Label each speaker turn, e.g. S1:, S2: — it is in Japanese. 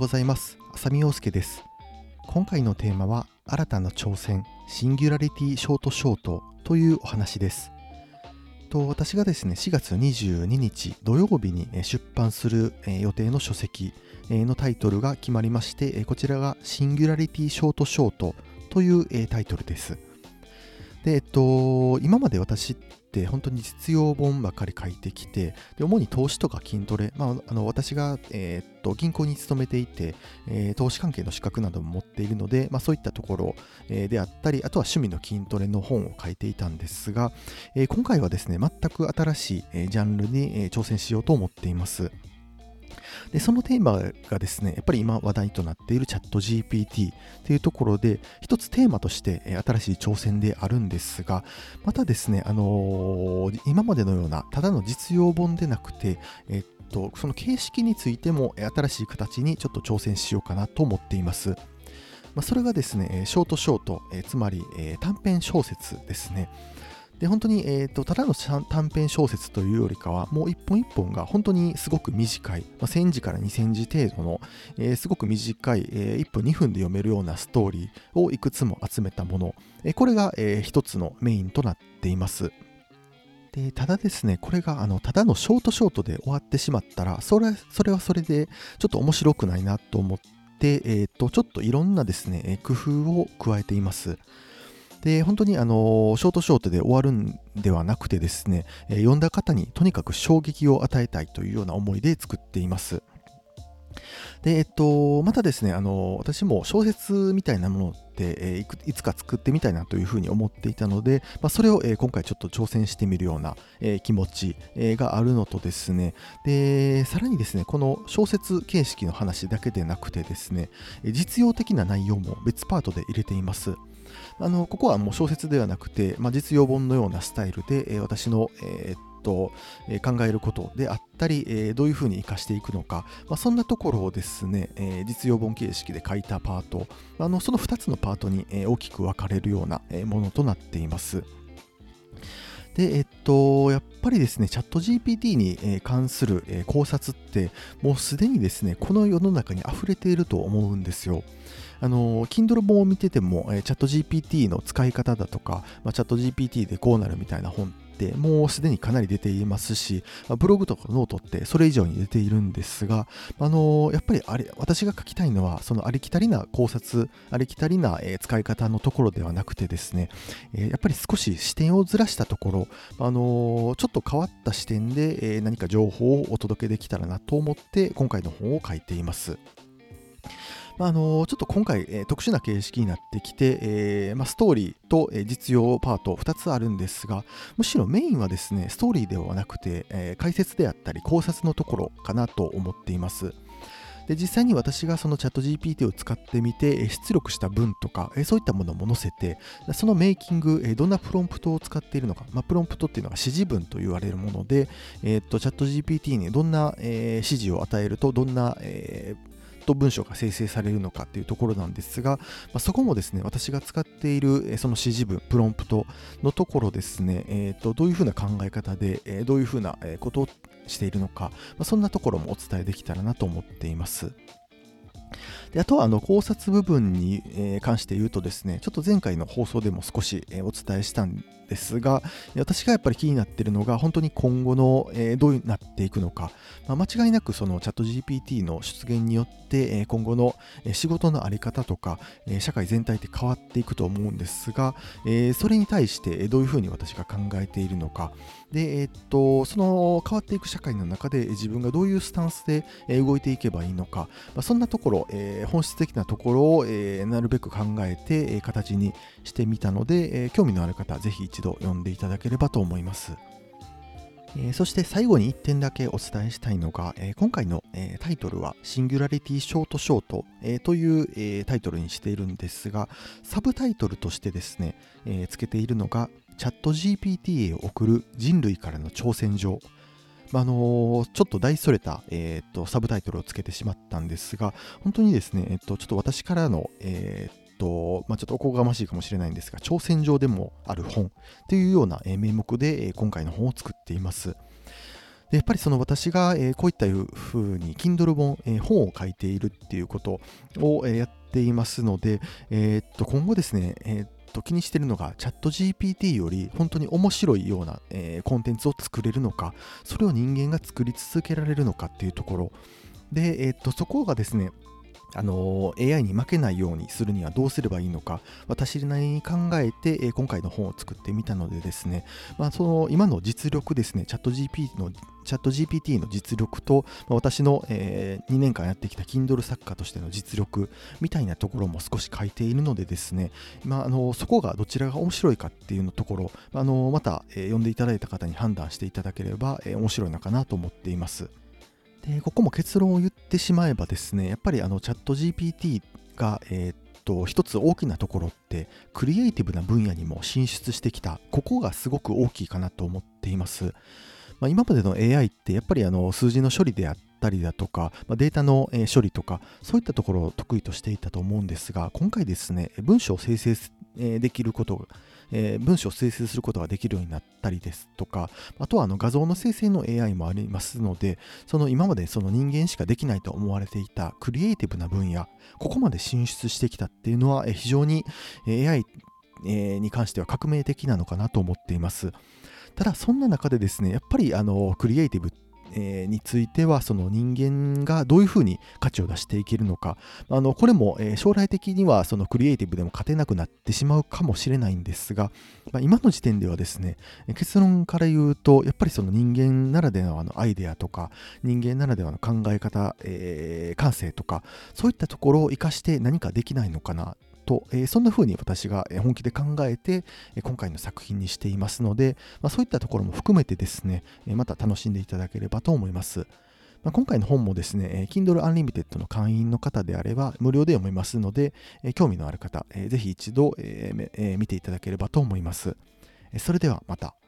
S1: ございます。浅見陽介です。今回のテーマは新たな挑戦シンギュラリティショートショートというお話です。と私がですね4月22日土曜日に出版する予定の書籍のタイトルが決まりましてこちらがシンギュラリティショートショートというタイトルです。で、えっと、今まで私って本当に実用本ばかり書いてきて、で主に投資とか筋トレ、まあ、あの私が、えー、っと銀行に勤めていて、えー、投資関係の資格なども持っているので、まあ、そういったところ、えー、であったり、あとは趣味の筋トレの本を書いていたんですが、え今回はですね、全く新しい、えジャンルに、え挑戦しようと思っています。で、そのテーマがですね、やっぱり今話題となっているチャット GPT というところで、一つテーマとして新しい挑戦であるんですが、またですね、あのー、今までのようなただの実用本でなくて、えっと、その形式についても新しい形にちょっと挑戦しようかなと思っています。まあ、それがですね、ショートショート、えつまり短編小説ですね。で本当に、えーと、ただの短編小説というよりかはもう一本一本が本当にすごく短い、まあ、1000字から2000字程度の、えー、すごく短い、えー、1分2分で読めるようなストーリーをいくつも集めたもの、えー、これが、えー、一つのメインとなっています。でただですね、これがあのただのショートショートで終わってしまったら、それそれはそれでちょっと面白くないなと思って、えーとちょっといろんなですね、工夫を加えています。で、本当にあのショートショートで終わるんではなくてですね、えー、読んだ方にとにかく衝撃を与えたいというような思いで作っています。で、えっと、またですね、あの、私も小説みたいなものて、えー、いつか作ってみたいなというふうに思っていたので、まあ、それを、え、今回ちょっと挑戦してみるような、え、気持ち、えがあるのとですね、で、さらにですね、この小説形式の話だけでなくてですね、実用的な内容も別パートで入れています。あのここはもう小説ではなくて、まあ、実用本のようなスタイルで、え、私の、えー、と、考えることであったり、どういうふうに活かしていくのか、まあ、そんなところをですね、実用本形式で書いたパート、あのその2つのパートに、大きく分かれるようなものとなっています。で、えっと、やっぱりですね、チャット GPT に関する考察って、もうすでにですね、この世の中に溢れていると思うんですよ。あの、Kindle 本を見てても、チャット GPT の使い方だとか、まあ、チャット GPT でこうなるみたいな本ってもうすでにかなり出ていますし、ブログとかノートってそれ以上に出ているんですが、あのやっぱりあれ私が書きたいのは、そのありきたりな考察、ありきたりな、え使い方のところではなくてですね、えやっぱり少し視点をずらしたところ、あのちょっと変わった視点で、え何か情報をお届けできたらなと思って今回の本を書いています。まあ、あのちょっと今回、えー、特殊な形式になってきて、えー、まあ、ストーリーと、え実用パート2つあるんですが、むしろメインはですね、ストーリーではなくて、え解説であったり考察のところかなと思っています。で実際に私がそのチャット GPT を使ってみて出力した文とかそういったものも載せてそのメイキングどんなプロンプトを使っているのか、まあ、プロンプトっていうのが指示文と言われるもので、えー、っとチャット GPT にどんな、指示を与えるとどんな、えーと文章が生成されるのかっていうところなんですが、まあ、そこもですね、私が使っているその指示文、プロンプトのところですね、えー、とどういうふうな考え方で、えどういうふうなことをしているのか、まあ、そんなところもお伝えできたらなと思っています。であとはあの考察部分に、え関して言うとですね、ちょっと前回の放送でも少し、えお伝えしたんですが、私がやっぱり気になっているのが、本当に今後の、えどうなっていくのか、まあ、間違いなくそのチャット GPT の出現によって、え今後の仕事の在り方とか、え社会全体って変わっていくと思うんですが、えそれに対してどういうふうに私が考えているのか、で、えっと、その変わっていく社会の中で自分がどういうスタンスで動いていけばいいのか、まあ、そんなところ、え本質的なところを、えなるべく考えて、え形にしてみたので、え興味のある方、ぜひ一度読んでいただければと思います。えー、そして最後に1点だけお伝えしたいのが、えー、今回の、えー、タイトルはシンギュラリティショートショート、えという、えタイトルにしているんですが、サブタイトルとしてですね、えつけているのが、チャット GPT へ送る人類からの挑戦状。まあのちょっと大それた、えーと、サブタイトルをつけてしまったんですが、本当にですね、えーと、ちょっと私からの、えーとまあ、ちょっとおこがましいかもしれないんですが、挑戦状でもある本というような名目で今回の本を作っています。でやっぱりその私が、こういったふうに Kindle 本、本を書いているっていうことを、やっていますので、えー、っと今後ですね、えー、っと気にしてるのがチャット GPT より本当に面白いような、え、コンテンツを作れるのかそれを人間が作り続けられるのかっていうところで、えー、っとそこがですねあの AI に負けないようにするにはどうすればいいのか私なりに考えて、え今回の本を作ってみたのでですね、まあ、その今の実力ですねチャット GPT のチャット GPT の実力と、ま、私の、え、2年間やってきた Kindle 作家としての実力みたいなところも少し書いているのでですね、まあ、のそこがどちらが面白いかっていうのところあのまた、えー、読んでいただいた方に判断していただければ、えー、面白いのかなと思っています。でここも結論を言ってしまえばですねやっぱりあのチャット GPT が、えー、っと一つ大きなところってクリエイティブな分野にも進出してきた。ここがすごく大きいかなと思っています、まあ、今までの AI ってやっぱりあの数字の処理であったりだとか、まあ、データの処理とかそういったところを得意としていたと思うんですが今回ですね文章を生成できることえ、文章を生成することができるようになったりですとか、あとはあの画像の生成の AI もありますので、その今までその人間しかできないと思われていたクリエイティブな分野、ここまで進出してきたっていうのは非常に AI に関しては革命的なのかなと思っています。ただそんな中でですね、やっぱりあのクリエイティブえー、についてはその人間がどういうふうに価値を出していけるのか。あのこれも、えー、将来的にはそのクリエイティブでも勝てなくなってしまうかもしれないんですが、まあ、今の時点ではですね結論から言うとやっぱりその人間ならではのアイデアとか人間ならではの考え方、えー、感性とかそういったところを生かして何かできないのかな。と、え、そんな風に私が本気で考えて、今回の作品にしていますので、まあ、そういったところも含めてですね、また楽しんでいただければと思います。まあ、今回の本もですね、Kindle Unlimited の会員の方であれば無料で読めますので、興味のある方、ぜひ一度、見ていただければと思います。それではまた。